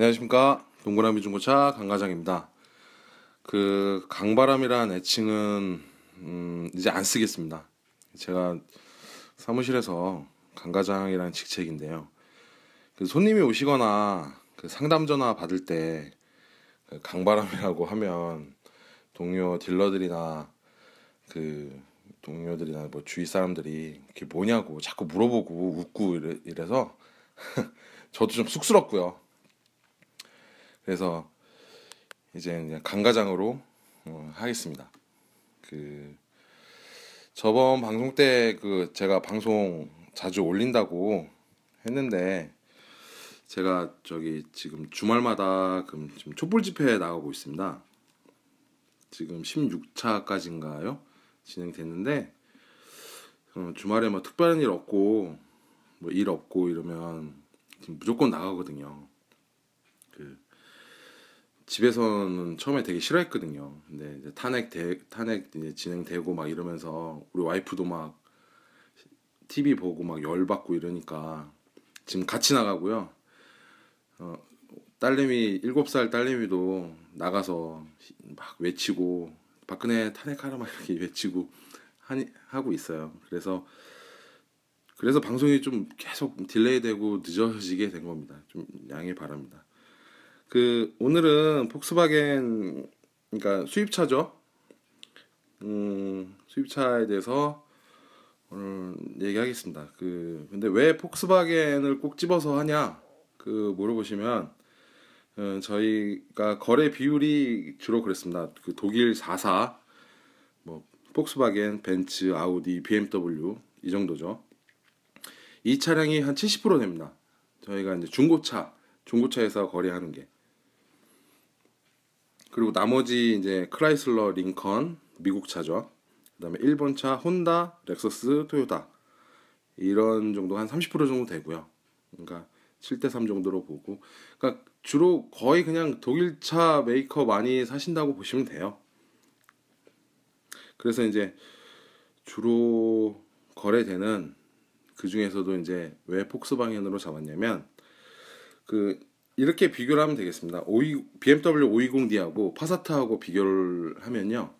안녕하십니까 동그라미 중고차 강과장입니다. 그 강바람이란 애칭은 음, 이제 안 쓰겠습니다. 제가 사무실에서 강과장이라는 직책인데요. 그 손님이 오시거나 그 상담 전화 받을 때 그 강바람이라고 하면 동료 딜러들이나 그 동료들이나 뭐 주위 사람들이 그게 뭐냐고 자꾸 물어보고 웃고 이래, 이래서 저도 좀 쑥스럽고요. 그래서 이제 그냥 강가장으로 어, 하겠습니다. 그 저번 방송 때 그 제가 방송 자주 올린다고 했는데 제가 저기 지금 주말마다 그 지금 촛불 집회에 나가고 있습니다. 지금 16차까지인가요? 진행됐는데 어, 주말에 뭐 특별한 일 없고 뭐 일 없고 이러면 무조건 나가거든요. 그 집에서는 처음에 되게 싫어했거든요. 근데 이제 탄핵 대, 탄핵 이제 진행되고 막 이러면서 우리 와이프도 막 TV 보고 막 열받고 이러니까 지금 같이 나가고요. 어, 딸내미 7살 딸내미도 나가서 막 외치고 박근혜 탄핵하라 막 이렇게 외치고 하니, 하고 있어요. 그래서 그래서 방송이 좀 계속 딜레이되고 늦어지게 된 겁니다. 좀 양해 바랍니다. 그 오늘은 폭스바겐 그러니까 수입차죠. 음, 수입차에 대해서 오늘 얘기하겠습니다. 그 근데 왜 폭스바겐을 꼭 집어서 하냐? 그 물어보시면 음, 저희가 거래 비율이 주로 그랬습니다. 그 독일 4사 뭐 폭스바겐, 벤츠, 아우디, BMW 이 정도죠. 이 차량이 한 70% 됩니다. 저희가 이제 중고차, 중고차에서 거래하는 게. 그리고 나머지 이제 크라이슬러, 링컨, 미국 차죠. 그다음에 일본 차, 혼다, 렉서스, 토요타 이런 정도 한 30% 정도 되고요. 그러니까 7대 3 정도로 보고, 그러니까 주로 거의 그냥 독일 차 메이커 많이 사신다고 보시면 돼요. 그래서 이제 주로 거래되는 그 중에서도 이제 왜 폭스바겐으로 잡았냐면 그 이렇게 비교를 하면 되겠습니다. 520, BMW 520D하고 파사트하고 비교를 하면요.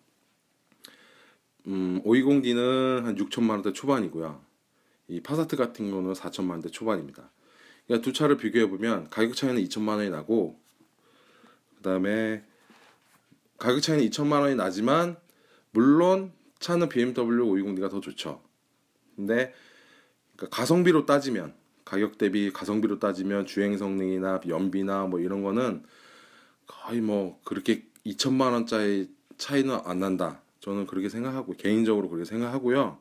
음, 520D는 한 6천만 원대 초반이고요. 이 파사트 같은 거는 4천만 원대 초반입니다. 그러니까 두 차를 비교해 보면 가격 차이는 2천만 원이 나고 그다음에 가격 차이는 2천만 원이 나지만 물론 차는 BMW 520D가 더 좋죠. 근데 그러니까 가성비로 따지면 가격 대비 가성비로 따지면 주행 성능이나 연비나 뭐 이런 거는 거의 뭐 그렇게 2천만 원짜리 차이는 안 난다. 저는 그렇게 생각하고 개인적으로 그렇게 생각하고요.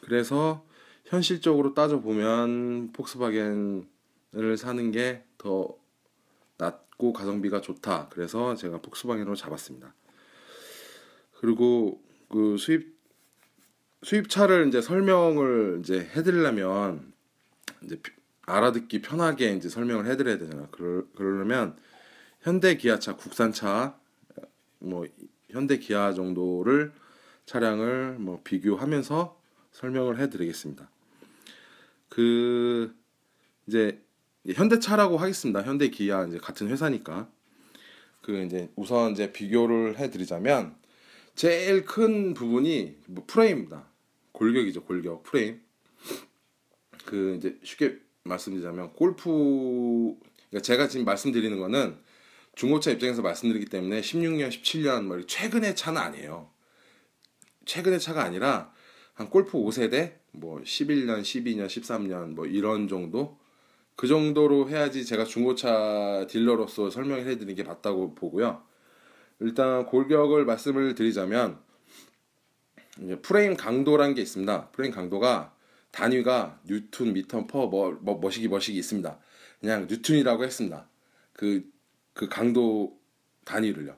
그래서 현실적으로 따져 보면 폭스바겐을 사는 게 더 낮고 가성비가 좋다. 그래서 제가 폭스바겐으로 잡았습니다. 그리고 그 수입 수입차를 이제 설명을 이제 해드리려면 이제 알아듣기 편하게 이제 설명을 해드려야 되잖아. 그러, 그러려면 현대 기아차 국산차 뭐 현대 기아 정도를 차량을 뭐 비교하면서 설명을 해드리겠습니다. 그 이제 현대차라고 하겠습니다. 현대 기아 이제 같은 회사니까 그 이제 우선 이제 비교를 해드리자면 제일 큰 부분이 뭐 프레임입니다. 골격이죠, 골격 프레임. 그 이제 쉽게 말씀드리자면 골프 그러니까 제가 지금 말씀드리는 거는 중고차 입장에서 말씀드리기 때문에 16년, 17년 뭐 최근의 차는 아니에요. 최근의 차가 아니라 한 골프 5세대 뭐 11년, 12년, 13년 뭐 이런 정도 그 정도로 해야지 제가 중고차 딜러로서 설명을 해드리는 게 맞다고 보고요. 일단 골격을 말씀을 드리자면 프레임 강도란 게 있습니다. 프레임 강도가 단위가 뉴턴, 미터, per, 뭐, 뭐 머시기, 머시기 있습니다. 그냥 뉴턴이라고 했습니다. 그, 그 강도 단위를요.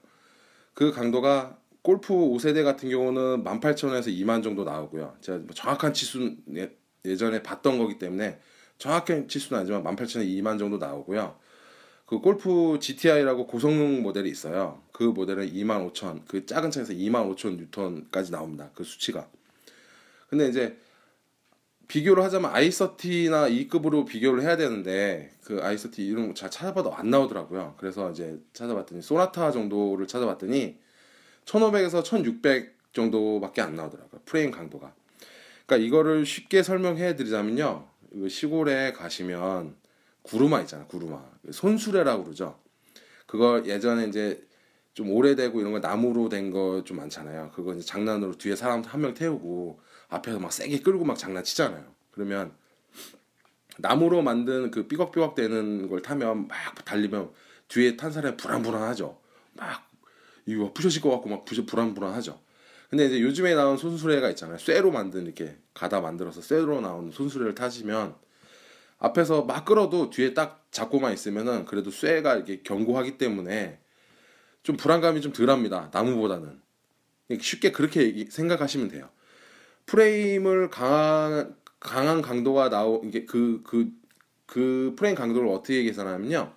그 강도가 골프 5세대 같은 경우는 18,000원에서 2만 정도 나오고요. 제가 뭐 정확한 치수는 예, 예전에 봤던 거기 때문에 정확한 치수는 아니지만 18,000원에 2만 정도 나오고요. 그 골프 GTI라고 고성능 모델이 있어요. 그 모델은 25,000, 그 작은 차에서 25,000 뉴턴까지 나옵니다. 그 수치가. 근데 이제 비교를 하자면 아이서티나 E급으로 비교를 해야 되는데 그 아이서티 이름 잘 찾아봐도 안 나오더라고요. 그래서 이제 찾아봤더니 소나타 정도를 찾아봤더니 1500에서 1600 정도밖에 안 나오더라고요. 프레임 강도가. 그러니까 이거를 쉽게 설명해 드리자면요. 시골에 가시면 구루마 있잖아, 구루마. 손수레라고 그러죠. 그거 예전에 이제 좀 오래되고 이런 거 나무로 된 거 좀 많잖아요. 그거 이제 장난으로 뒤에 사람 한 명 태우고 앞에서 막 세게 끌고 막 장난치잖아요. 그러면 나무로 만든 그 삐걱삐걱 되는 걸 타면 막 달리면 뒤에 탄 사람이 불안불안하죠. 막 이거 부셔질 것 같고 막 부셔 불안불안하죠. 근데 이제 요즘에 나온 손수레가 있잖아요. 쇠로 만든 이렇게 가다 만들어서 쇠로 나온 손수레를 타시면 앞에서 막 끌어도 뒤에 딱 잡고만 있으면은 그래도 쇠가 이렇게 견고하기 때문에 좀 불안감이 좀 덜합니다. 나무보다는 쉽게 그렇게 생각하시면 돼요. 프레임을 강한 강한 강도가 나오 이게 그 그 그 프레임 강도를 어떻게 계산하면요.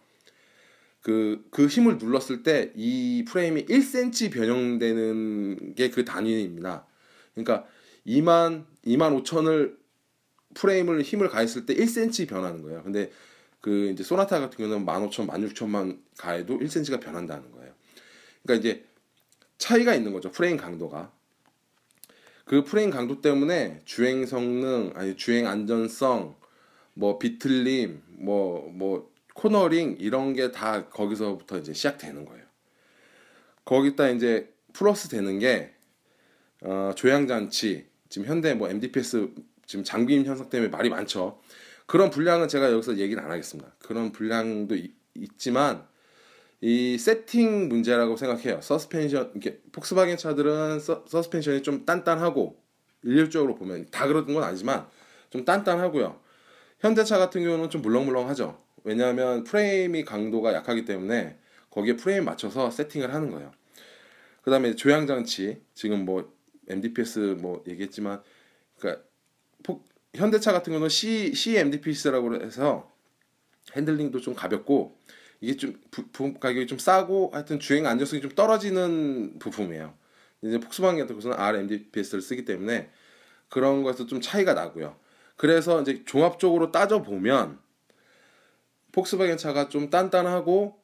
그, 그 힘을 눌렀을 때 이 프레임이 1cm 변형되는 게 그 단위입니다. 그러니까 2만, 2만 5천을 프레임을 힘을 가했을 때 1cm 변하는 거예요. 근데 그 이제 소나타 같은 경우는 15,000, 16,000만 가해도 1cm가 변한다는 거예요. 그러니까 이제 차이가 있는 거죠. 프레임 강도가. 그 프레임 강도 때문에 주행 성능, 아니 주행 안전성, 뭐 비틀림, 뭐뭐 뭐 코너링 이런 게 다 거기서부터 이제 시작되는 거예요. 거기다 이제 플러스 되는 게 어, 조향 장치 지금 현대 뭐 MDPS 지금 장비임 현상 때문에 말이 많죠. 그런 분량은 제가 여기서 얘기는 안 하겠습니다. 그런 분량도 이, 있지만 이 세팅 문제라고 생각해요. 서스펜션 이렇게 폭스바겐 차들은 서, 서스펜션이 좀 단단하고 일률적으로 보면 다 그런 건 아니지만 좀 단단하고요. 현대차 같은 경우는 좀 물렁물렁하죠. 왜냐하면 프레임이 강도가 약하기 때문에 거기에 프레임 맞춰서 세팅을 하는 거예요. 그 다음에 조향 장치 지금 뭐 MDPS 뭐 얘기했지만 그러니까 현대차 같은 경우는 C C MDPS라고 해서 핸들링도 좀 가볍고 이게 좀 부품 가격이 좀 싸고 하여튼 주행 안정성이 좀 떨어지는 부품이에요. 이제 폭스바겐 같은 것은 RMDPS를 쓰기 때문에 그런 거에서 좀 차이가 나고요. 그래서 이제 종합적으로 따져 보면 폭스바겐 차가 좀 단단하고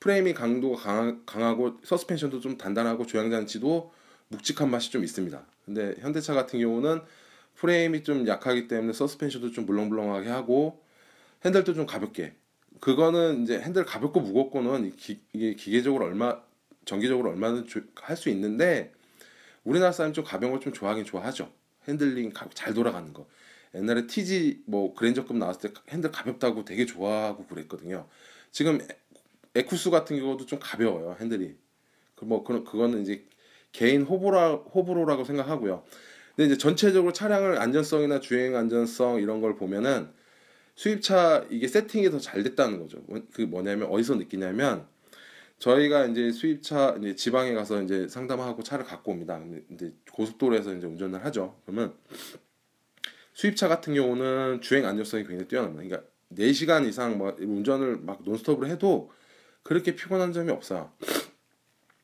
프레임이 강도가 강하, 고 서스펜션도 좀 단단하고 조향 장치도 묵직한 맛이 좀 있습니다. 근데 현대차 같은 경우는 프레임이 좀 약하기 때문에 서스펜션도 좀 물렁물렁하게 하고 핸들도 좀 가볍게. 그거는 이제 핸들 가볍고 무겁고는 기, 이게 기계적으로 얼마 전기적으로 얼마나 할수 있는데 우리나라 사람 좀 가벼운 걸 좀 좋아하긴 좋아하죠. 핸들링 잘 돌아가는 거. 옛날에 TG 뭐 그랜저급 나왔을 때 핸들 가볍다고 되게 좋아하고 그랬거든요. 지금 에쿠스 같은 경우도 좀 가벼워요 핸들이. 그뭐 그, 그거는 이제 개인 호불호 호불호라고 생각하고요. 근데 이제 전체적으로 차량을 안전성이나 주행 안전성 이런 걸 보면은 수입차 이게 세팅이 더 잘 됐다는 거죠. 그 뭐냐면 어디서 느끼냐면 저희가 이제 수입차 이제 지방에 가서 이제 상담하고 차를 갖고 옵니다. 근데 고속도로에서 이제 운전을 하죠. 그러면 수입차 같은 경우는 주행 안전성이 굉장히 뛰어납니다. 그러니까 4시간 이상 뭐 운전을 막 논스톱으로 해도 그렇게 피곤한 점이 없어요.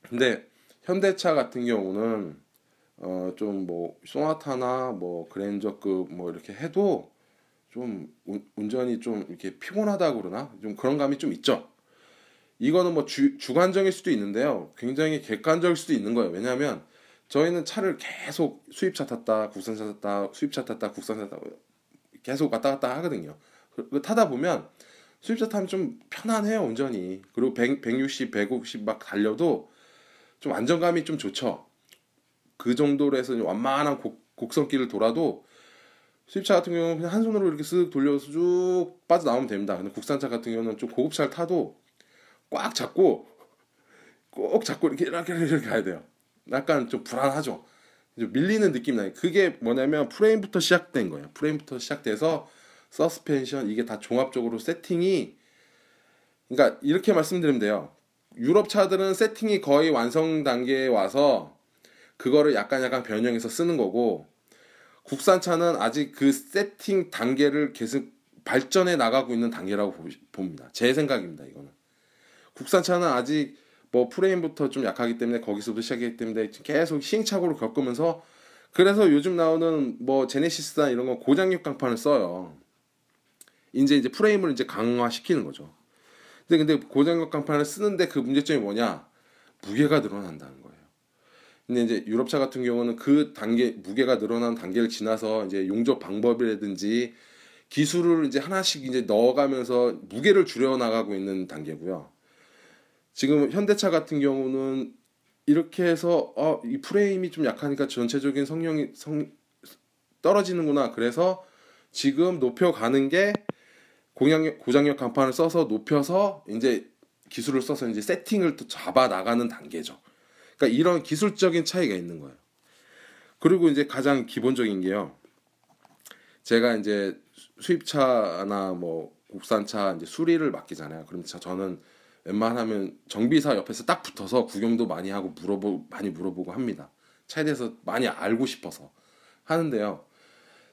근데 현대차 같은 경우는 어 좀 뭐 소나타나 뭐 그랜저급 뭐 이렇게 해도 좀 운전이 좀 이렇게 피곤하다 그러나 좀 그런 감이 좀 있죠. 이거는 뭐 주, 주관적일 수도 있는데요. 굉장히 객관적일 수도 있는 거예요. 왜냐하면 저희는 차를 계속 수입차 탔다, 국산차 탔다, 수입차 탔다, 국산차 탔다 계속 왔다 갔다 하거든요. 그, 타다 보면 수입차 타면 좀 편안해요 운전이. 그리고 100, 160, 150 막 달려도 좀 안정감이 좀 좋죠. 그 정도로 해서 완만한 곡, 곡선길을 돌아도 수입차 같은 경우는 그냥 한 손으로 이렇게 쓱 돌려서 쭉 빠져나오면 됩니다. 근데 국산차 같은 경우는 좀 고급차를 타도 꽉 잡고 꼭 잡고 이렇게 이렇게 이렇게 가야 돼요. 약간 좀 불안하죠. 밀리는 느낌 나요. 그게 뭐냐면 프레임부터 시작된 거예요. 프레임부터 시작돼서 서스펜션 이게 다 종합적으로 세팅이 그러니까 이렇게 말씀드리면 돼요. 유럽 차들은 세팅이 거의 완성 단계에 와서 그거를 약간 약간 변형해서 쓰는 거고 국산차는 아직 그 세팅 단계를 계속 발전해 나가고 있는 단계라고 봅니다. 제 생각입니다. 이거는 국산차는 아직 뭐 프레임부터 좀 약하기 때문에 거기서도 시작했기 때문에 계속 시행착오를 겪으면서 그래서 요즘 나오는 뭐 제네시스나 이런 거 고장력 강판을 써요. 이제 이제 프레임을 이제 강화시키는 거죠. 근데 근데 고장력 강판을 쓰는데 그 문제점이 뭐냐? 무게가 늘어난다는 거예요. 근데 이제 유럽차 같은 경우는 그 단계 무게가 늘어난 단계를 지나서 이제 용접 방법이라든지 기술을 이제 하나씩 이제 넣어가면서 무게를 줄여 나가고 있는 단계고요. 지금 현대차 같은 경우는 이렇게 해서 어, 이 프레임이 좀 약하니까 전체적인 성능이 성 떨어지는구나. 그래서 지금 높여가는 게 고장력, 고장력 간판을 써서 높여서 이제 기술을 써서 이제 세팅을 또 잡아 나가는 단계죠. 그러니까 이런 기술적인 차이가 있는 거예요. 그리고 이제 가장 기본적인 게요. 제가 이제 수입차나 뭐 국산차 이제 수리를 맡기잖아요. 그럼 저는 웬만하면 정비사 옆에서 딱 붙어서 구경도 많이 하고 물어보 많이 물어보고 합니다. 차에 대해서 많이 알고 싶어서 하는데요.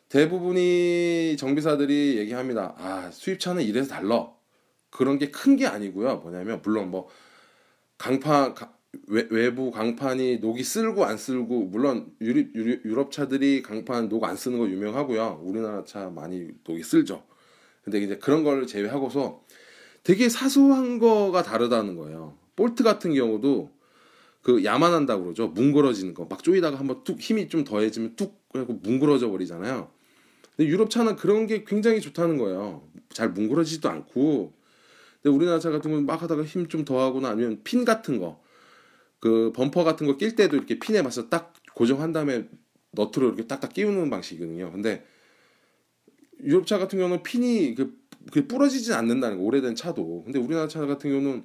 대부분이 정비사들이 얘기합니다. 아 수입차는 이래서 달러. 그런 게 큰 게 아니고요. 뭐냐면 물론 뭐 강판 외, 부 강판이 녹이 쓸고 안 쓸고 물론 유리, 유리, 유럽 차들이 강판 녹 안 쓰는 거 유명하고요. 우리나라 차 많이 녹이 쓸죠. 근데 이제 그런 걸 제외하고서 되게 사소한 거가 다르다는 거예요. 볼트 같은 경우도 그 야만한다고 그러죠. 뭉그러지는 거. 막 조이다가 한번 뚝 힘이 좀 더해지면 뚝 하고 뭉그러져 버리잖아요. 근데 유럽 차는 그런 게 굉장히 좋다는 거예요. 잘 뭉그러지지도 않고. 근데 우리나라 차 같은 경우는 막 하다가 힘 좀 더하거나 아니면 핀 같은 거. 그 범퍼 같은 거 낄 때도 이렇게 핀에 맞춰서 딱 고정한 다음에 너트로 이렇게 딱딱 끼우는 방식이거든요. 근데 유럽차 같은 경우는 핀이 그, 그 부러지진 않는다는 거 오래된 차도. 근데 우리나라 차 같은 경우는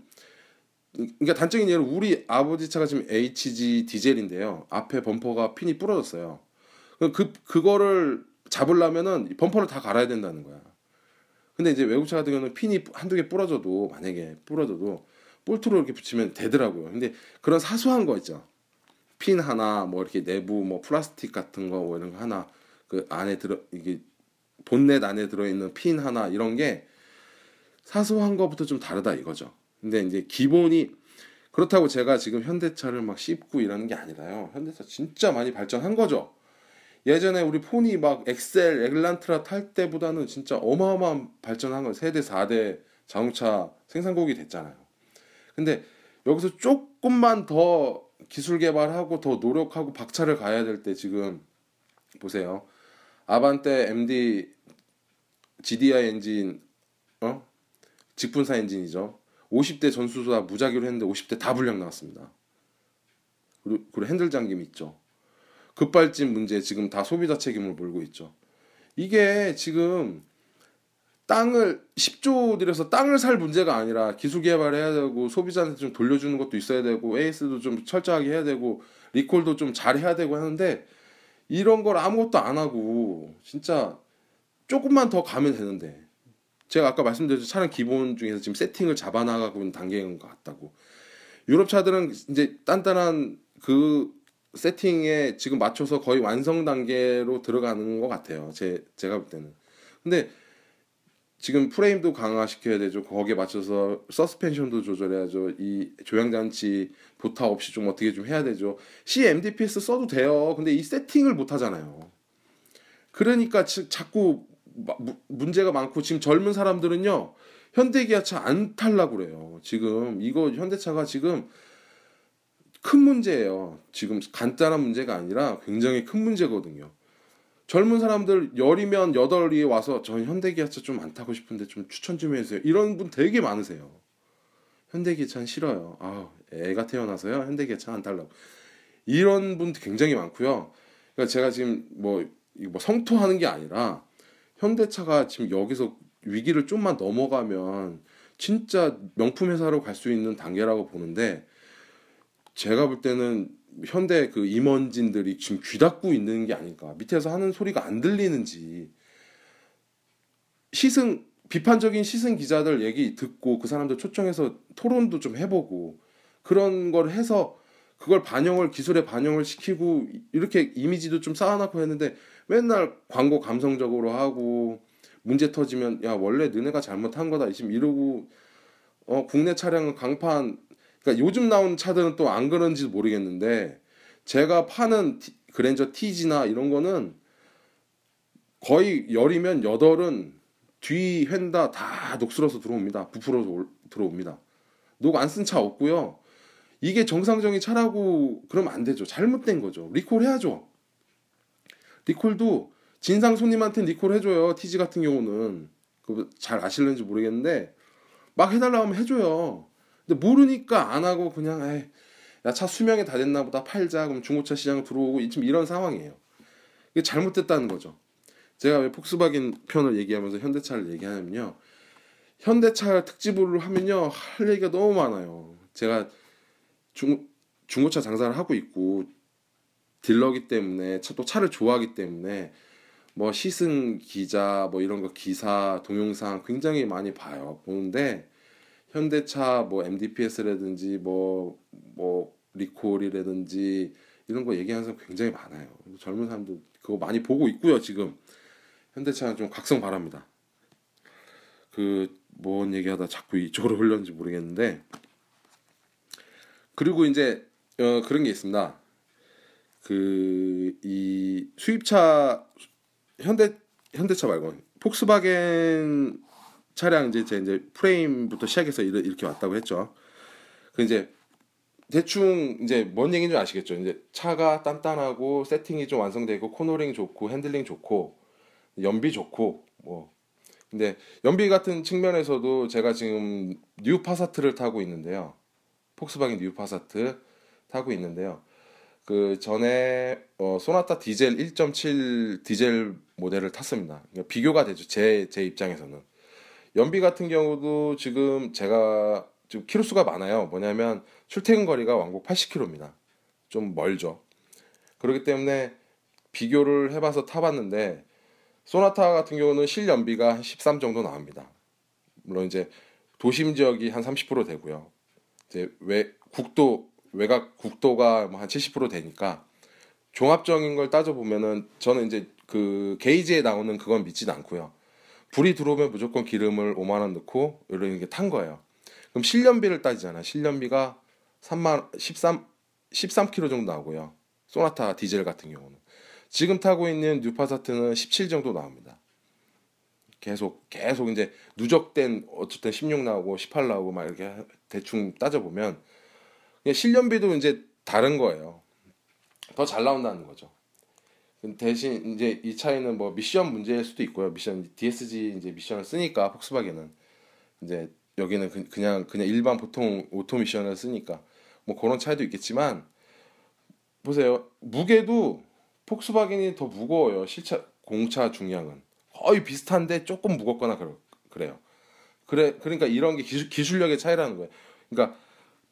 그러니까 단적인 예로 우리 아버지 차가 지금 HG 디젤인데요. 앞에 범퍼가 핀이 부러졌어요. 그 그거를 잡으려면은 범퍼를 다 갈아야 된다는 거야. 근데 이제 외국 차 같은 경우는 핀이 한두 개 부러져도 만약에 부러져도 볼트로 이렇게 붙이면 되더라고요. 근데 그런 사소한 거 있죠. 핀 하나 뭐 이렇게 내부 뭐 플라스틱 같은 거 뭐 이런 거 하나 그 안에 들어 이게 본넷 안에 들어 있는 핀 하나 이런 게 사소한 거부터 좀 다르다 이거죠. 근데 이제 기본이 그렇다고 제가 지금 현대차를 막 씹고 이러는 게 아니라요. 현대차 진짜 많이 발전한 거죠. 예전에 우리 폰이 막 엑셀, 에글란트라 탈 때보다는 진짜 어마어마한 발전한 거 세대 4대 자동차 생산국이 됐잖아요. 근데 여기서 조금만 더 기술 개발하고 더 노력하고 박차를 가야 될 때 지금 보세요. 아반떼 MD GDI 엔진 어? 직분사 엔진이죠. 50대 전수소다 무작위로 했는데 50대 다 불량 나왔습니다. 그리고, 그리고 핸들 잠김 있죠. 급발진 문제 지금 다 소비자 책임을 물고 있죠. 이게 지금 땅을 10조 들여서 땅을 살 문제가 아니라 기술 개발해야 되고 소비자한테 좀 돌려주는 것도 있어야 되고 AS도 좀 철저하게 해야 되고 리콜도 좀 잘해야 되고 하는데 이런 걸 아무것도 안 하고 진짜 조금만 더 가면 되는데. 제가 아까 말씀드렸죠 차량 기본 중에서 지금 세팅을 잡아나가고 있는 단계인 것 같다고. 유럽 차들은 이제 단단한 그 세팅에 지금 맞춰서 거의 완성 단계로 들어가는 것 같아요. 제 제가 볼 때는. 근데 지금 프레임도 강화시켜야 되죠. 거기에 맞춰서 서스펜션도 조절해야죠. 이 조향장치 보타 없이 좀 어떻게 좀 해야 되죠. CMDPS 써도 돼요. 근데 이 세팅을 못 하잖아요. 그러니까 자꾸 문제가 많고 지금 젊은 사람들은요. 현대기아차 안 탈라고 그래요. 지금 이거 현대차가 지금 큰 문제예요. 지금 간단한 문제가 아니라 굉장히 큰 문제거든요. 젊은 사람들 열이면 여덟이 와서 저 현대기아차 좀 안 타고 싶은데 좀 추천 좀 해주세요. 이런 분 되게 많으세요. 현대기아차는 싫어요. 아, 애가 태어나서요. 현대기아차 안 탈라고. 이런 분 굉장히 많고요. 그러니까 제가 지금 뭐, 뭐 성토하는 게 아니라 현대차가 지금 여기서 위기를 좀만 넘어가면 진짜 명품 회사로 갈 수 있는 단계라고 보는데 제가 볼 때는 현대 그 임원진들이 지금 귀 닫고 있는 게 아닐까. 밑에서 하는 소리가 안 들리는지. 시승 비판적인 시승 기자들 얘기 듣고 그 사람들 초청해서 토론도 좀 해보고 그런 걸 해서 그걸 반영을 기술에 반영을 시키고 이렇게 이미지도 좀 쌓아놓고 했는데 맨날 광고 감성적으로 하고 문제 터지면 야 원래 너네가 잘못한 거다 지금 이러고 어 국내 차량은 강판 그러니까 요즘 나온 차들은 또 안 그런지 모르겠는데 제가 파는 그랜저 TG나 이런 거는 거의 열이면 여덟은 뒤 휀다 다 녹슬어서 들어옵니다. 부풀어서 올- 들어옵니다. 녹 안 쓴 차 없고요. 이게 정상적인 차라고 그러면 안 되죠. 잘못된 거죠. 리콜 해야죠. 리콜도 진상 손님한테 리콜 해줘요. TG 같은 경우는 그잘 아실는지 모르겠는데 막 해달라고 하면 해줘요. 근데 모르니까 안 하고 그냥 에이, 야차 수명이 다 됐나 보다 팔자 그럼 중고차 시장 들어오고 지금 이런 상황이에요. 이게 잘못됐다는 거죠. 제가 왜 폭스바겐 편을 얘기하면서 현대차를 얘기하냐면요. 현대차 특집으로 하면요 할 얘기가 너무 많아요. 제가 중 중고차 장사를 하고 있고 딜러기 때문에 차- 또 차를 좋아하기 때문에 뭐 시승 기자 뭐 이런 거 기사 동영상 굉장히 많이 봐요. 보는데 현대차 뭐 MDPS라든지 뭐뭐 리콜이라든지 이런 거 얘기하는 사람 굉장히 많아요. 젊은 사람도 그거 많이 보고 있고요. 지금 현대차 좀 각성 바랍니다. 그 뭔 얘기하다 자꾸 이쪽으로 흘렸는지 모르겠는데 그리고 이제 어, 그런 게 있습니다. 그 이 수입차 현대 현대차 말고 폭스바겐 차량 이제 제 이제 프레임부터 시작해서 이렇게 왔다고 했죠. 그 이제 대충 이제 뭔 얘기인지 아시겠죠? 이제 차가 단단하고 세팅이 좀 완성되고 코너링 좋고 핸들링 좋고 연비 좋고 뭐 근데 연비 같은 측면에서도 제가 지금 뉴 파사트를 타고 있는데요. 폭스바겐 뉴 파사트 타고 있는데요. 그 전에 어, 소나타 디젤 1.7 디젤 모델을 탔습니다. 그러니까 비교가 되죠. 제 제 입장에서는 연비 같은 경우도 지금 제가 지금 키로수가 많아요. 뭐냐면 출퇴근 거리가 왕복 80km입니다. 좀 멀죠. 그렇기 때문에 비교를 해봐서 타봤는데 소나타 같은 경우는 실연비가 한 13 정도 나옵니다. 물론 이제 도심 지역이 한 30% 되고요. 이제 외 국도 외곽 국도가 뭐 한 70% 되니까 종합적인 걸 따져 보면은 저는 이제 그 게이지에 나오는 그건 믿지는 않고요. 불이 들어오면 무조건 기름을 5만 원 넣고 이런 게탄 거예요. 그럼 실연비를 따지잖아. 실연비가 3만 13 13km 정도 나오고요. 소나타 디젤 같은 경우는 지금 타고 있는 뉴파사트는 17 정도 나옵니다. 계속 계속 이제 누적된 어쨌든 16 나오고 18 나오고 막 이렇게 대충 따져 보면 실연비도 이제 다른 거예요. 더 잘 나온다는 거죠. 대신 이제 이 차이는 뭐 미션 문제일 수도 있고요. 미션 DSG 이제 미션을 쓰니까 폭스바겐은 이제 여기는 그, 그냥 그냥 일반 보통 오토 미션을 쓰니까 뭐 그런 차이도 있겠지만 보세요. 무게도 폭스바겐이 더 무거워요. 실차 공차 중량은 거의 비슷한데 조금 무겁거나 그러, 그래요. 그래 그러니까 이런 게 기술, 기술력의 차이라는 거예요. 그러니까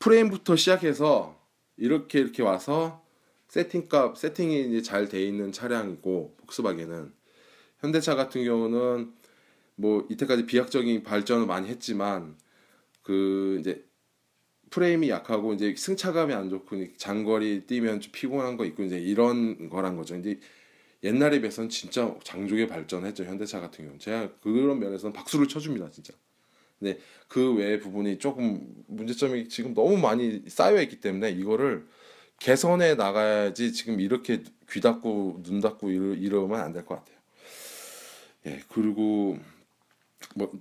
프레임부터 시작해서 이렇게 이렇게 와서 세팅값 세팅이 이제 잘 돼 있는 차량이고 폭스바겐은 현대차 같은 경우는 뭐 이때까지 비약적인 발전을 많이 했지만 그 이제 프레임이 약하고 이제 승차감이 안 좋고 장거리 뛰면 좀 피곤한 거 있고 이제 이런 거란 거죠. 이제 옛날에 비해서는 진짜 장족의 발전했죠 현대차 같은 경우. 제가 그런 면에서는 박수를 쳐줍니다 진짜. 근데 그 외의 부분이 조금 문제점이 지금 너무 많이 쌓여 있기 때문에 이거를 개선해 나가야지 지금 이렇게 귀 닫고 눈 닫고 이러, 이러면 안 될 것 같아요. 예 그리고 뭐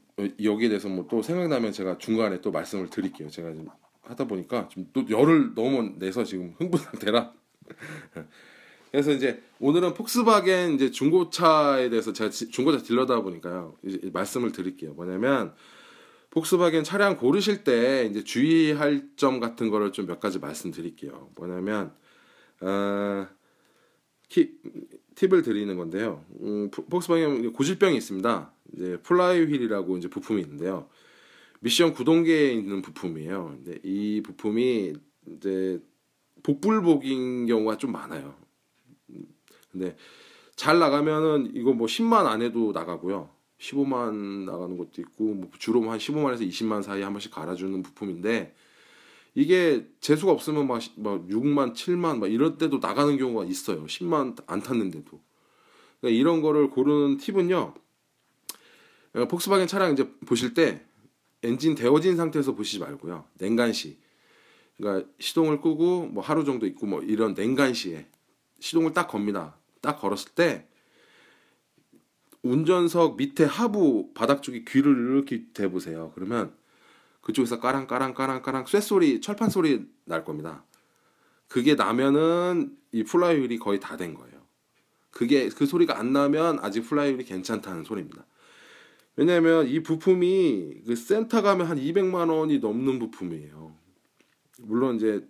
여기에 대해서 뭐 또 생각나면 제가 중간에 또 말씀을 드릴게요. 제가 좀 하다 보니까 좀또 열을 너무 내서 지금 흥분 상태라. 그래서 이제 오늘은 폭스바겐 이제 중고차에 대해서 제가 중고차 딜러다 보니까요 이제 말씀을 드릴게요. 뭐냐면 폭스바겐 차량 고르실 때 이제 주의할 점 같은 거를 좀 몇 가지 말씀드릴게요. 뭐냐면 어, 키, 팁을 드리는 건데요. 음, 폭스바겐 고질병이 있습니다. 이제 플라이휠이라고 이제 부품이 있는데요. 미션 구동계에 있는 부품이에요. 근데 이 부품이 이제 복불복인 경우가 좀 많아요. 근데 잘 나가면은 이거 뭐 10만 안 해도 나가고요. 15만 나가는 것도 있고 뭐 주로 한 15만에서 20만 사이 한 번씩 갈아주는 부품인데 이게 재수가 없으면 막, 막 6만 7만 막 이럴 때도 나가는 경우가 있어요. 10만 안 탔는데도. 그러니까 이런 거를 고르는 팁은요 어, 폭스바겐 차량 이제 보실 때 엔진 데워진 상태에서 보시지 말고요. 냉간시. 그러니까 시동을 끄고 뭐 하루 정도 있고 뭐 이런 냉간시에 시동을 딱 겁니다. 딱 걸었을 때 운전석 밑에 하부 바닥 쪽에 귀를 이렇게 대보세요. 그러면 그쪽에서 까랑 까랑 까랑 까랑 쇠소리 철판 소리 날 겁니다. 그게 나면은 이 플라이휠이 거의 다 된 거예요. 그게 그 소리가 안 나면 아직 플라이휠이 괜찮다는 소리입니다. 왜냐하면 이 부품이 그 센터 가면 한 200만 원이 넘는 부품이에요. 물론 이제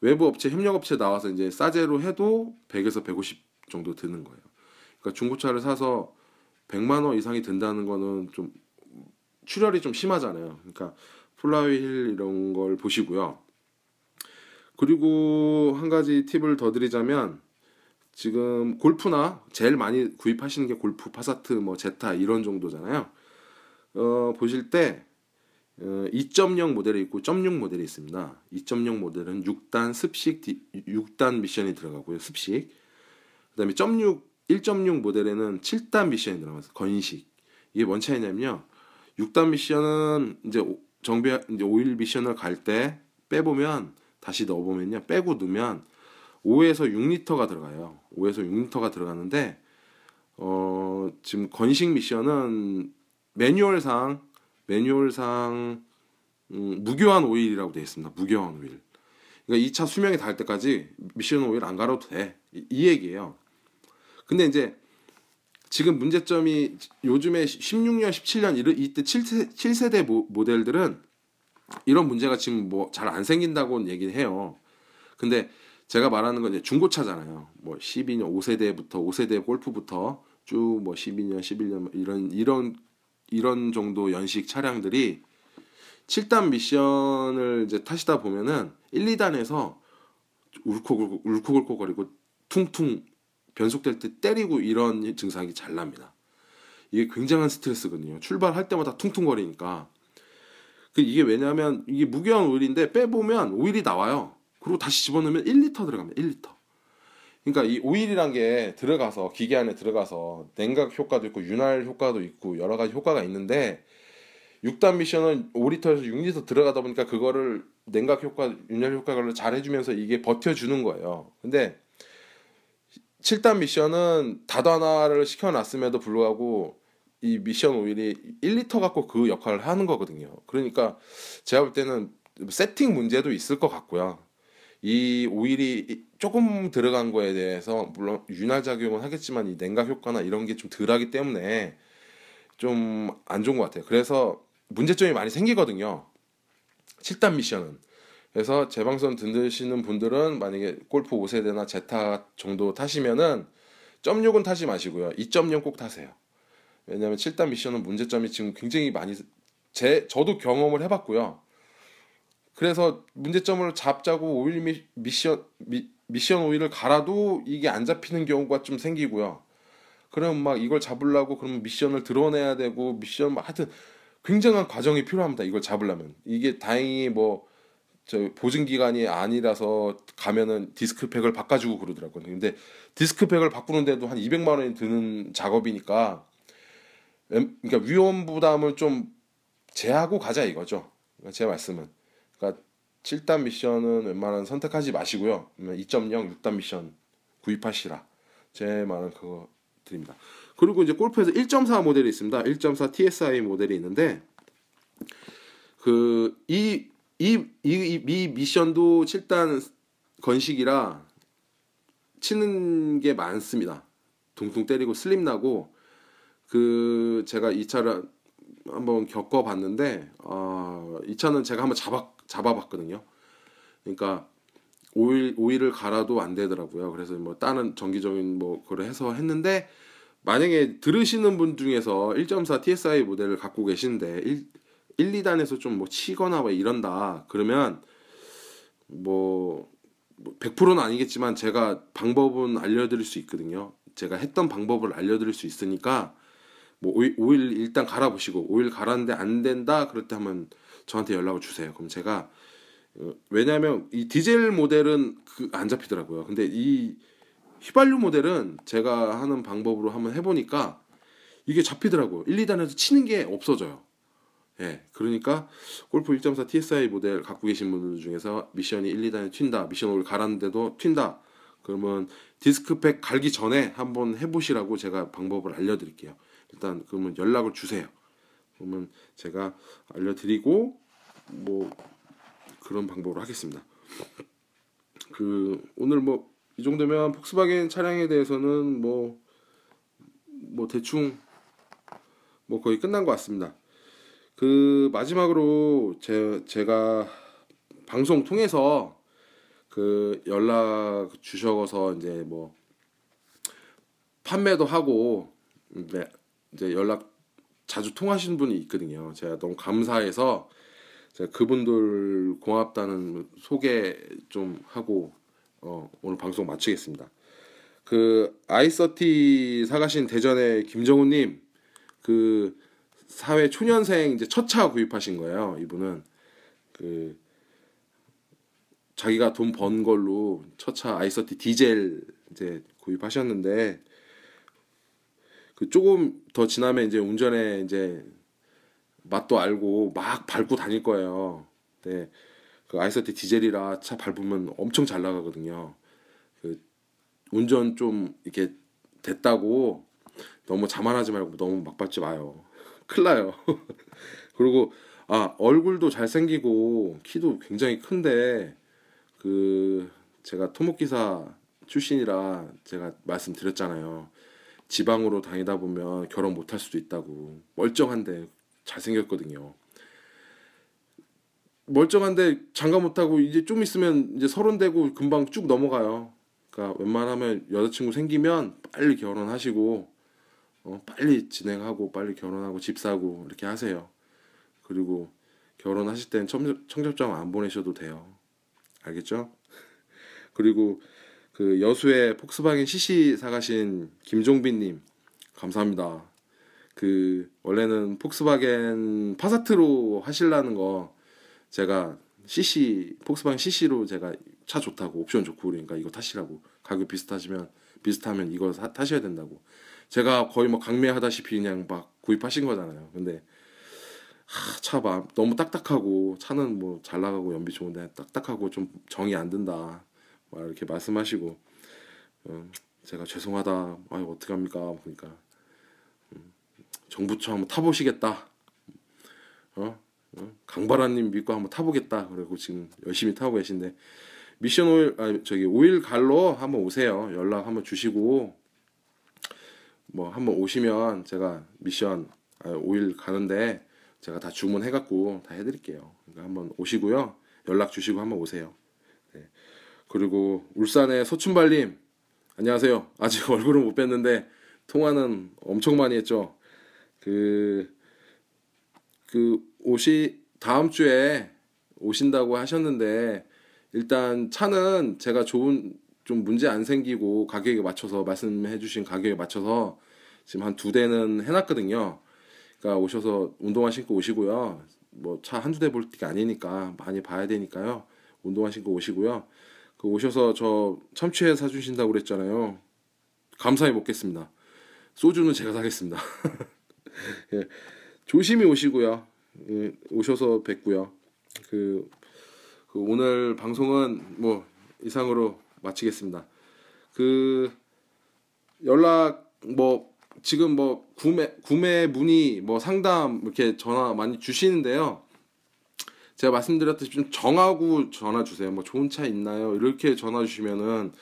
외부 업체 협력 업체 나와서 이제 싸제로 해도 100에서 150 정도 드는 거예요. 그러니까 중고차를 사서 100만 원 이상이 든다는 거는 좀 출혈이 좀 심하잖아요. 그러니까 플라이휠 이런 걸 보시고요. 그리고 한 가지 팁을 더 드리자면 지금 골프나 제일 많이 구입하시는 게 골프, 파사트, 뭐 제타 이런 정도잖아요. 어, 보실 때 어, 2.0 모델이 있고 0.6 모델이 있습니다. 2.0 모델은 6단 습식 6단 미션이 들어가고요. 습식. 그다음에 0.6 1.6 모델에는 7단 미션이 들어가서 건식. 이게 뭔 차이냐면요. 6단 미션은 이제 정비 이제 오일 미션을 갈 때 빼보면 다시 넣어보면요. 빼고 넣으면 5에서 6리터가 들어가요. 5에서 6리터가 들어가는데 어, 지금 건식 미션은 매뉴얼상 매뉴얼상 음, 무교환 오일이라고 되어 있습니다. 무교환 오일. 그러니까 2차 수명이 닿을 때까지 미션 오일 안 갈아도 돼. 이, 이 얘기예요. 근데 이제 지금 문제점이 요즘에 16년, 17년 이때 7세, 7세대 모델들은 이런 문제가 지금 뭐 잘 안 생긴다고 얘기를 해요. 근데 제가 말하는 건 이제 중고차잖아요. 뭐 12년 5세대부터 5세대 골프부터 쭉 뭐 12년, 11년 이런 이런 이런 정도 연식 차량들이 7단 미션을 이제 타시다 보면은 1, 2단에서 울컥울컥 울컥울컥거리고 퉁퉁 변속될 때 때리고 이런 증상이 잘 납니다. 이게 굉장한 스트레스거든요. 출발할 때마다 퉁퉁거리니까. 그 이게 왜냐하면 이게 무게한 오일인데 빼보면 오일이 나와요. 그리고 다시 집어넣으면 1리터 들어갑니다. 1리터. 그러니까 이 오일이란 게 들어가서 기계 안에 들어가서 냉각 효과도 있고 윤활 효과도 있고 여러 가지 효과가 있는데 6단 미션은 5리터에서 6리터 들어가다 보니까 그거를 냉각 효과, 윤활 효과를 잘 해주면서 이게 버텨주는 거예요. 근데 7단 미션은 다단화를 시켜놨음에도 불구하고 이 미션 오일이 1리터 갖고 그 역할을 하는 거거든요. 그러니까 제가 볼 때는 세팅 문제도 있을 것 같고요. 이 오일이 조금 들어간 거에 대해서 물론 윤활 작용은 하겠지만 이 냉각 효과나 이런 게 좀 덜하기 때문에 좀 안 좋은 것 같아요. 그래서 문제점이 많이 생기거든요. 7단 미션은 그래서 재방송 듣으시는 분들은 만약에 골프 5세대나 제타 정도 타시면은 0.6은 타지 마시고요. 2.0 꼭 타세요. 왜냐하면 7단 미션은 문제점이 지금 굉장히 많이 제 저도 경험을 해봤고요. 그래서 문제점을 잡자고 오일 미, 미션 미, 미션 오일을 갈아도 이게 안 잡히는 경우가 좀 생기고요. 그럼 막 이걸 잡으려고 그러면 미션을 드러내야 되고 미션 막 하여튼 굉장한 과정이 필요합니다. 이걸 잡으려면 이게 다행히 뭐 저 보증 기간이 아니라서 가면은 디스크팩을 바꿔주고 그러더라고요. 근데 디스크팩을 바꾸는데도 한 200만 원이 드는 작업이니까 그러니까 위험 부담을 좀 제하고 가자 이거죠. 그러니까 제 말씀은 그러니까 7단 미션은 웬만한 선택하지 마시고요. 2.0, 6단 미션 구입하시라. 제 말은 그거 드립니다. 그리고 이제 골프에서 1.4 모델이 있습니다. 1.4 TSI 모델이 있는데 그 이 이, 이, 이 미션도 7단 건식이라 치는 게 많습니다. 둥둥 때리고 슬립 나고 그 제가 이 차를 한번 겪어봤는데 어, 이 차는 제가 한번 잡아 잡아봤거든요. 그러니까 오일 오일을 갈아도 안 되더라고요. 그래서 뭐 다른 정기적인 뭐 그걸 해서 했는데 만약에 들으시는 분 중에서 1.4 TSI 모델을 갖고 계신데 1, 1, 2단에서 좀 뭐 치거나 뭐 이런다 그러면 뭐 100%는 뭐 아니겠지만 제가 방법은 알려드릴 수 있거든요. 제가 했던 방법을 알려드릴 수 있으니까 뭐 오일, 오일 일단 갈아보시고 오일 갈았는데 안 된다 그럴 때 한번 저한테 연락을 주세요. 그럼 제가 어, 왜냐하면 이 디젤 모델은 그 안 잡히더라고요. 근데 이 휘발유 모델은 제가 하는 방법으로 한번 해보니까 이게 잡히더라고요. 1, 2단에서 치는 게 없어져요. 예, 그러니까 골프 1.4 TSI 모델 갖고 계신 분들 중에서 미션이 1, 2단에 튄다, 미션 올 갈았는데도 튄다. 그러면 디스크백 갈기 전에 한번 해보시라고 제가 방법을 알려드릴게요. 일단 그러면 연락을 주세요. 그러면 제가 알려드리고 뭐 그런 방법으로 하겠습니다. 그 오늘 뭐 이 정도면 폭스바겐 차량에 대해서는 뭐뭐 뭐 대충 뭐 거의 끝난 것 같습니다. 그 마지막으로 제 제가 방송 통해서 그 연락 주셔서 이제 뭐 판매도 하고 네, 이제 연락 자주 통하시는 분이 있거든요. 제가 너무 감사해서 제가 그분들 고맙다는 소개 좀 하고 어, 오늘 방송 마치겠습니다. 그 아이서티 사가신 대전의 김정우님 그 사회 초년생 이제 첫 차 구입하신 거예요. 이분은 그 자기가 돈 번 걸로 첫 차 아이서티 디젤 이제 구입하셨는데 그 조금 더 지나면 이제 운전에 이제 맛도 알고 막 밟고 다닐 거예요. 네. 그 아이서티 디젤이라 차 밟으면 엄청 잘 나가거든요. 그 운전 좀 이렇게 됐다고 너무 자만하지 말고 너무 막 밟지 마요. 큰일 나요. 그리고 아 얼굴도 잘생기고 키도 굉장히 큰데 그 제가 토목기사 출신이라 제가 말씀드렸잖아요. 지방으로 다니다 보면 결혼 못할 수도 있다고 멀쩡한데 잘생겼거든요. 멀쩡한데 장가 못하고 이제 좀 있으면 이제 서른 되고 금방 쭉 넘어가요. 그러니까 웬만하면 여자친구 생기면 빨리 결혼하시고 어, 빨리 진행하고 빨리 결혼하고 집 사고 이렇게 하세요. 그리고 결혼하실 땐 청첩장 안 보내셔도 돼요. 알겠죠? 그리고 그 여수의 폭스바겐 CC 사가신 김종빈님 감사합니다. 그 원래는 폭스바겐 파사트로 하실라는 거 제가 CC 폭스바겐 CC로 제가 차 좋다고 옵션 좋고 그러니까 이거 타시라고 가격 비슷하시면 비슷하면 이거 사, 타셔야 된다고 제가 거의 뭐 강매하다시피 그냥 막 구입하신 거잖아요. 근데 하, 차봐 너무 딱딱하고 차는 뭐 잘 나가고 연비 좋은데 딱딱하고 좀 정이 안 든다. 막 이렇게 말씀하시고 어, 제가 죄송하다. 아유 어떡 합니까? 그러니까 음, 정부차 한번 타보시겠다. 어? 어? 강바라님 믿고 한번 타보겠다. 그리고 지금 열심히 타고 계신데 미션 오일 아 저기 오일 갈로 한번 오세요. 연락 한번 주시고 뭐 한번 오시면 제가 미션 아, 오일 가는데 제가 다 주문해갖고 다 해드릴게요. 그러니까 한번 오시고요. 연락 주시고 한번 오세요. 네. 그리고 울산의 소춘발님 안녕하세요. 아직 얼굴은 못 뵀는데 통화는 엄청 많이 했죠. 그, 그 옷이 다음 주에 오신다고 하셨는데 일단 차는 제가 좋은 좀 문제 안 생기고 가격에 맞춰서 말씀해 주신 가격에 맞춰서 지금 한 두 대는 해놨거든요. 그러니까 오셔서 운동화 신고 오시고요. 뭐 차 한두 대 볼 게 아니니까 많이 봐야 되니까요. 운동화 신고 오시고요. 그 오셔서 저 참치회 사주신다고 그랬잖아요. 감사히 먹겠습니다. 소주는 제가 사겠습니다. 예, 조심히 오시고요. 예, 오셔서 뵙고요. 그, 그 오늘 방송은 뭐 이상으로 마치겠습니다. 그 연락 뭐 지금 뭐 구매 구매 문의 뭐 상담 이렇게 전화 많이 주시는데요. 제가 말씀드렸듯이 좀 정하고 전화 주세요. 뭐 좋은 차 있나요? 이렇게 전화 주시면은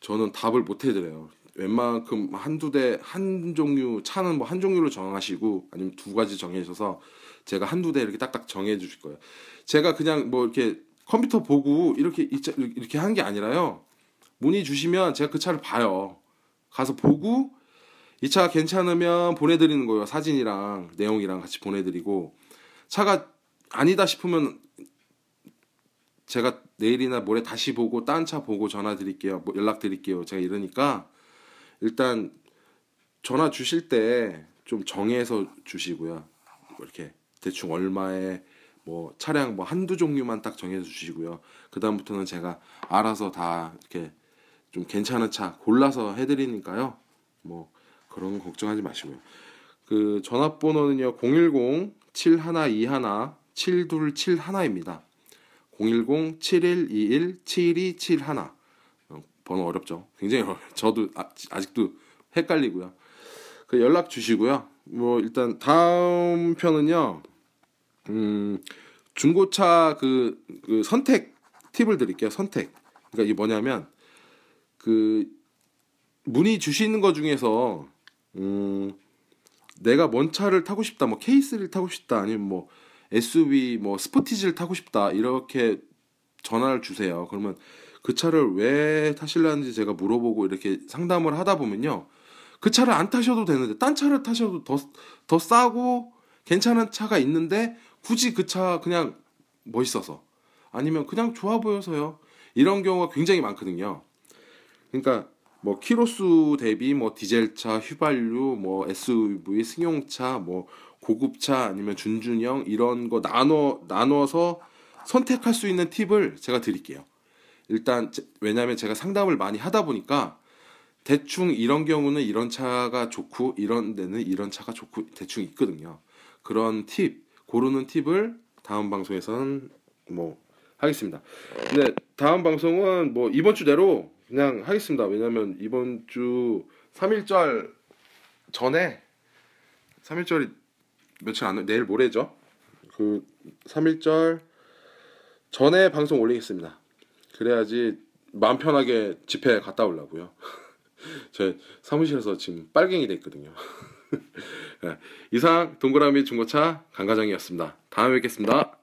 저는 답을 못 해드려요. 웬만큼 한두 대 한 종류 차는 뭐 한 종류로 정하시고 아니면 두 가지 정해주셔서 제가 한두 대 이렇게 딱딱 정해 주실 거예요. 제가 그냥 뭐 이렇게 컴퓨터 보고 이렇게 이렇게 한게 아니라요. 문의 주시면 제가 그 차를 봐요. 가서 보고 이 차 괜찮으면 보내드리는 거예요. 사진이랑 내용이랑 같이 보내드리고 차가 아니다 싶으면 제가 내일이나 모레 다시 보고 딴 차 보고 전화 드릴게요. 뭐 연락 드릴게요. 제가 이러니까 일단 전화 주실 때 좀 정해서 주시고요. 이렇게 대충 얼마에 뭐 차량 뭐 한두 종류만 딱 정해서 주시고요. 그 다음부터는 제가 알아서 다 이렇게 좀 괜찮은 차 골라서 해드리니까요. 뭐 그런 거 걱정하지 마시고요. 그 전화번호는요 010 7121 7271입니다. 010 7121 7271 번호 어렵죠. 굉장히 어려워요. 저도 아, 아직도 헷갈리고요. 그 연락 주시고요. 뭐 일단 다음 편은요. 음, 중고차 그, 그 선택 팁을 드릴게요. 선택. 그러니까 이게 뭐냐면 그 문의 주시는 것 중에서 음, 내가 뭔 차를 타고 싶다, 뭐 K3를 타고 싶다, 아니면 뭐 SUV, 뭐 스포티지를 타고 싶다 이렇게 전화를 주세요. 그러면 그 차를 왜 타실라는지 제가 물어보고 이렇게 상담을 하다 보면요. 그 차를 안 타셔도 되는데 딴 차를 타셔도 더, 더 싸고 괜찮은 차가 있는데 굳이 그 차 그냥 멋있어서 아니면 그냥 좋아 보여서요. 이런 경우가 굉장히 많거든요. 그러니까 뭐 키로수 대비 뭐 디젤차, 휘발유, 뭐 SUV, 승용차, 뭐 고급차 아니면 준준형 이런 거 나눠 나눠서 선택할 수 있는 팁을 제가 드릴게요. 일단 제- 왜냐하면 제가 상담을 많이 하다 보니까 대충 이런 경우는 이런 차가 좋고 이런 데는 이런 차가 좋고 대충 있거든요. 그런 팁 고르는 팁을 다음 방송에서는 뭐 하겠습니다. 근데 다음 방송은 뭐 이번 주 내로 그냥 하겠습니다. 왜냐면 이번 주 3일절 전에 3일절이 며칠 안 내일 모레죠. 그 3일절 전에 방송 올리겠습니다. 그래야지 마음 편하게 집회 갔다 오려고요. 제 사무실에서 지금 빨갱이 됐거든요. 네, 이상 동그라미 중고차 강과장이었습니다. 다음에 뵙겠습니다.